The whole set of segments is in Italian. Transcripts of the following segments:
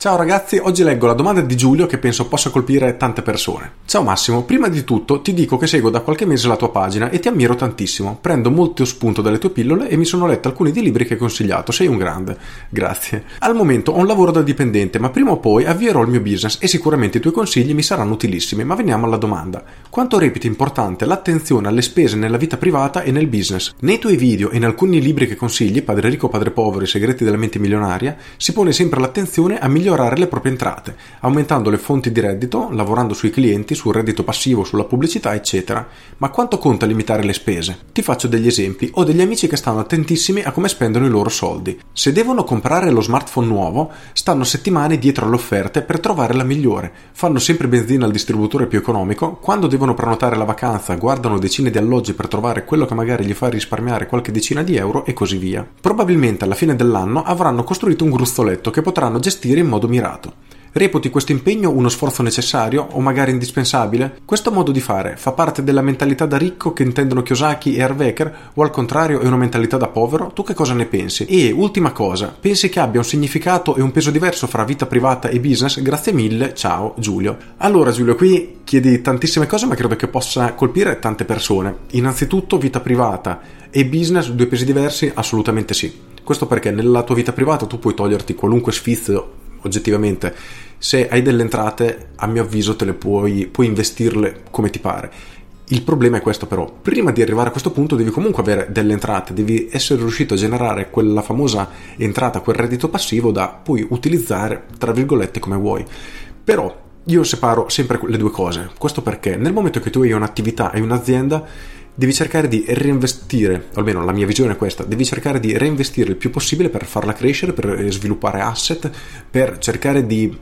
Ciao ragazzi, oggi leggo la domanda di Giulio che penso possa colpire tante persone. Ciao Massimo, prima di tutto ti dico che seguo da qualche mese la tua pagina e ti ammiro tantissimo. Prendo molto spunto dalle tue pillole e mi sono letto alcuni dei libri che hai consigliato. Sei un grande. Grazie. Al momento ho un lavoro da dipendente, ma prima o poi avvierò il mio business e sicuramente i tuoi consigli mi saranno utilissimi. Ma veniamo alla domanda. Quanto reputi importante l'attenzione alle spese nella vita privata e nel business? Nei tuoi video e in alcuni libri che consigli, Padre ricco, Padre povero, i segreti della mente milionaria, si pone sempre l'attenzione a migliorare migliorare le proprie entrate, aumentando le fonti di reddito, lavorando sui clienti, sul reddito passivo, sulla pubblicità, eccetera. Ma quanto conta limitare le spese? Ti faccio degli esempi. Ho degli amici che stanno attentissimi a come spendono i loro soldi. Se devono comprare lo smartphone nuovo, stanno settimane dietro alle offerte per trovare la migliore. Fanno sempre benzina al distributore più economico. Quando devono prenotare la vacanza, guardano decine di alloggi per trovare quello che magari gli fa risparmiare qualche decina di euro e così via. Probabilmente alla fine dell'anno avranno costruito un gruzzoletto che potranno gestire in modo modo mirato. Reputi questo impegno uno sforzo necessario o magari indispensabile? Questo modo di fare fa parte della mentalità da ricco che intendono Kiyosaki e Harvecker o al contrario è una mentalità da povero? Tu che cosa ne pensi? E ultima cosa, pensi che abbia un significato e un peso diverso fra vita privata e business? Grazie mille, ciao Giulio. Allora Giulio, qui chiedi tantissime cose ma credo che possa colpire tante persone. Innanzitutto vita privata e business, due pesi diversi? Assolutamente sì. Questo perché nella tua vita privata tu puoi toglierti qualunque sfizio oggettivamente se hai delle entrate a mio avviso te le puoi, puoi investirle come ti pare. Il problema è questo però, prima di arrivare a questo punto devi comunque avere delle entrate, devi essere riuscito a generare quella famosa entrata, quel reddito passivo da poi utilizzare, tra virgolette, come vuoi. Però io separo sempre le due cose, questo perché nel momento che tu hai un'attività, hai un'azienda, devi cercare di reinvestire, almeno la mia visione è questa, devi cercare di reinvestire il più possibile per farla crescere, per sviluppare asset, per cercare di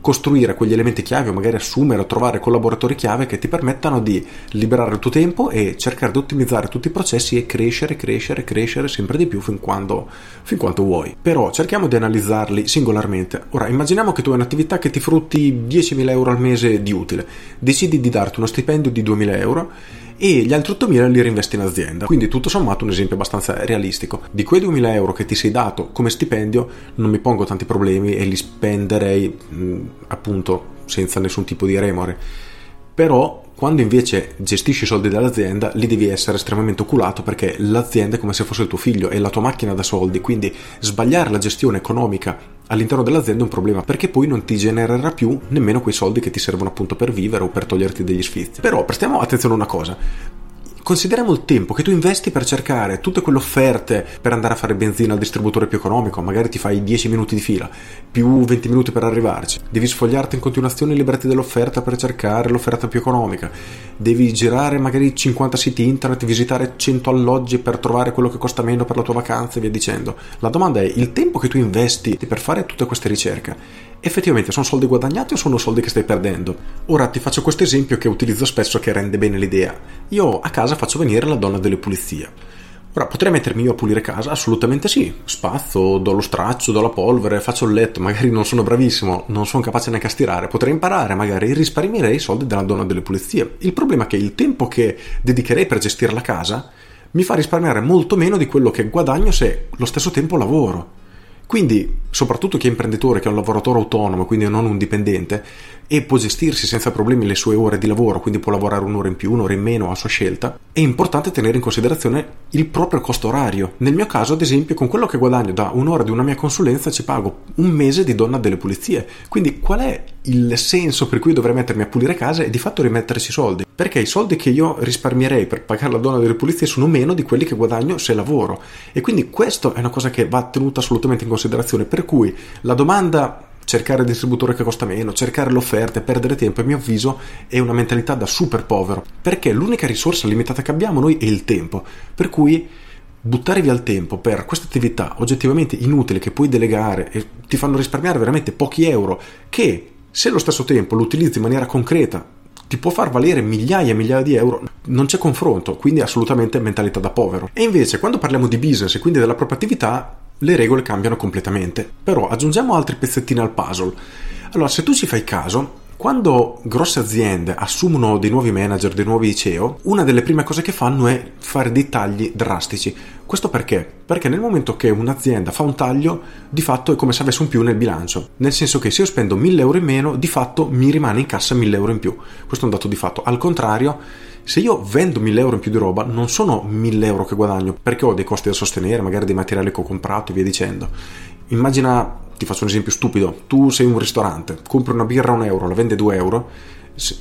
costruire quegli elementi chiave o magari assumere o trovare collaboratori chiave che ti permettano di liberare il tuo tempo e cercare di ottimizzare tutti i processi e crescere, crescere, crescere sempre di più fin quando, fin quanto vuoi. Però cerchiamo di analizzarli singolarmente. Ora, immaginiamo che tu hai un'attività che ti frutti 10.000 euro al mese di utile, decidi di darti uno stipendio di 2.000 euro e gli altri 8.000 li reinvesti in azienda. Quindi tutto sommato un esempio abbastanza realistico. Di quei 2.000 euro che ti sei dato come stipendio non mi pongo tanti problemi e li spenderei mh, appunto senza nessun tipo di remore. Però quando invece gestisci i soldi dell'azienda, lì devi essere estremamente oculato perché l'azienda è come se fosse il tuo figlio, è la tua macchina da soldi, quindi sbagliare la gestione economica all'interno dell'azienda è un problema perché poi non ti genererà più nemmeno quei soldi che ti servono appunto per vivere o per toglierti degli sfizi. Però prestiamo attenzione a una cosa, Consideriamo il tempo che tu investi per cercare tutte quelle offerte per andare a fare benzina al distributore più economico, magari ti fai 10 minuti di fila, più 20 minuti per arrivarci. Devi sfogliarti in continuazione e liberarti dell'offerta per cercare l'offerta più economica. Devi girare magari 50 siti internet, visitare 100 alloggi per trovare quello che costa meno per la tua vacanza e via dicendo. La domanda è il tempo che tu investi per fare tutte queste ricerche effettivamente sono soldi guadagnati o sono soldi che stai perdendo? Ora ti faccio questo esempio che utilizzo spesso che rende bene l'idea. Io a casa faccio venire la donna delle pulizie. Ora, potrei mettermi io a pulire casa? Assolutamente sì. Spazzo, do lo straccio, do la polvere, faccio il letto, magari non sono bravissimo, non sono capace neanche a stirare, potrei imparare, magari risparmierei i soldi della donna delle pulizie. Il problema è che il tempo che dedicherei per gestire la casa mi fa risparmiare molto meno di quello che guadagno se lo stesso tempo lavoro. Quindi, soprattutto chi è imprenditore, che è un lavoratore autonomo, quindi non un dipendente, e può gestirsi senza problemi le sue ore di lavoro, quindi può lavorare un'ora in più, un'ora in meno a sua scelta, è importante tenere in considerazione il proprio costo orario. Nel mio caso, ad esempio, con quello che guadagno da un'ora di una mia consulenza ci pago un mese di donna delle pulizie. Quindi qual è il senso per cui dovrei mettermi a pulire casa e di fatto rimetterci soldi? Perché i soldi che io risparmierei per pagare la donna delle pulizie sono meno di quelli che guadagno se lavoro. E quindi questo è una cosa che va tenuta assolutamente in considerazione. Per cui la domanda cercare il distributore che costa meno, cercare l'offerta e perdere tempo, a mio avviso, è una mentalità da super povero. Perché l'unica risorsa limitata che abbiamo noi è il tempo. Per cui buttare via il tempo per queste attività oggettivamente inutili che puoi delegare e ti fanno risparmiare veramente pochi euro, che se allo stesso tempo lo utilizzi in maniera concreta ti può far valere migliaia e migliaia di euro, non c'è confronto, quindi assolutamente mentalità da povero. E invece quando parliamo di business e quindi della propria attività, le regole cambiano completamente. Però aggiungiamo altri pezzettini al puzzle. Allora, se tu ci fai caso, Quando grosse aziende assumono dei nuovi manager, dei nuovi CEO, una delle prime cose che fanno è fare dei tagli drastici. Questo perché? Perché nel momento che un'azienda fa un taglio, di fatto è come se avesse un più nel bilancio. Nel senso che se io spendo 1000 euro in meno, di fatto mi rimane in cassa 1000 euro in più. Questo è un dato di fatto. Al contrario, se io vendo 1000 euro in più di roba, non sono 1000 euro che guadagno, perché ho dei costi da sostenere, magari dei materiali che ho comprato e via dicendo. Immagina, ti faccio un esempio stupido, tu sei un ristorante, compri una birra a un euro, la vende 2 euro,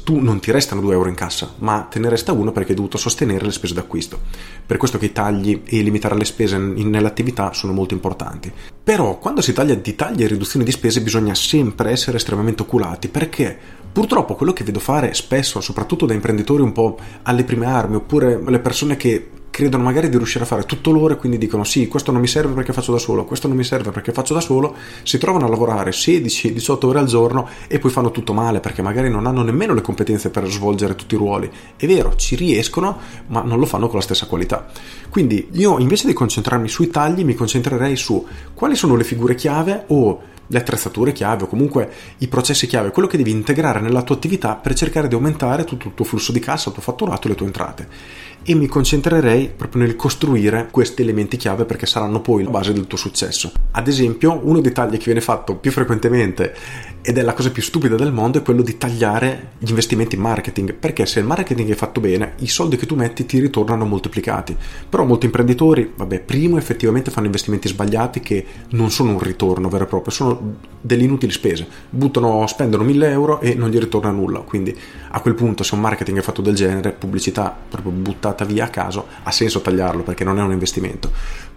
tu non ti restano 2 euro in cassa, ma te ne resta uno perché hai dovuto sostenere le spese d'acquisto. Per questo che i tagli e limitare le spese nell'attività sono molto importanti. Però quando si taglia di tagli e riduzioni di spese bisogna sempre essere estremamente oculati perché purtroppo quello che vedo fare spesso, soprattutto da imprenditori un po' alle prime armi oppure le persone che credono magari di riuscire a fare tutto loro e quindi dicono sì, questo non mi serve perché faccio da solo, questo non mi serve perché faccio da solo, si trovano a lavorare 16-18 ore al giorno e poi fanno tutto male perché magari non hanno nemmeno le competenze per svolgere tutti i ruoli. È vero, ci riescono, ma non lo fanno con la stessa qualità. Quindi io invece di concentrarmi sui tagli mi concentrerei su quali sono le figure chiave o le attrezzature chiave o comunque i processi chiave, quello che devi integrare nella tua attività per cercare di aumentare tutto il tuo flusso di cassa, il tuo fatturato e le tue entrate. E mi concentrerei proprio nel costruire questi elementi chiave perché saranno poi la base del tuo successo. Ad esempio, uno dei tagli che viene fatto più frequentemente ed è la cosa più stupida del mondo è quello di tagliare gli investimenti in marketing, perché se il marketing è fatto bene, i soldi che tu metti ti ritornano moltiplicati. Però molti imprenditori, vabbè, primo effettivamente fanno investimenti sbagliati che non sono un ritorno vero e proprio, sono delle inutili spese, buttano, spendono 1000 euro e non gli ritorna nulla, quindi a quel punto se un marketing è fatto del genere, pubblicità proprio buttata via a caso, ha senso tagliarlo perché non è un investimento.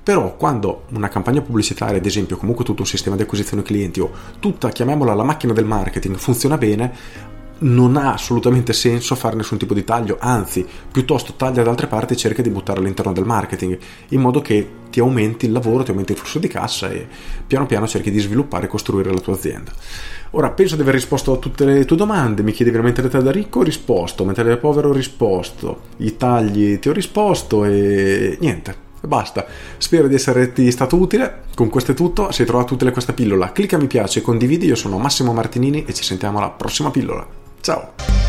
Però quando una campagna pubblicitaria, ad esempio, comunque tutto un sistema di acquisizione clienti o tutta, chiamiamola la macchina del marketing, funziona bene, non ha assolutamente senso fare nessun tipo di taglio, anzi, piuttosto taglia da altre parti e cerca di buttare all'interno del marketing, in modo che ti aumenti il lavoro, ti aumenti il flusso di cassa e piano piano cerchi di sviluppare e costruire la tua azienda. Ora, penso di aver risposto a tutte le tue domande, mi chiedi veramente da ricco, ho risposto, mentre da povero ho risposto, i tagli ti ho risposto e niente. Basta, spero di esserti stato utile. Con questo è tutto. Se hai trovato utile questa pillola, clicca mi piace e condividi. Io sono Massimo Martinini e ci sentiamo alla prossima pillola. Ciao!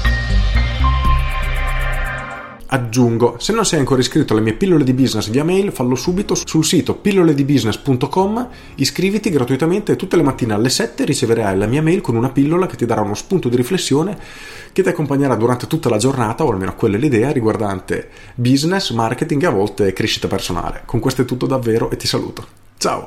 Aggiungo, se non sei ancora iscritto alle mie pillole di business via mail, fallo subito sul sito pilloledibusiness.com, iscriviti gratuitamente e tutte le mattine alle 7 riceverai la mia mail con una pillola che ti darà uno spunto di riflessione che ti accompagnerà durante tutta la giornata, o almeno quella è l'idea, riguardante business, marketing e a volte crescita personale. Con questo è tutto davvero e ti saluto. Ciao!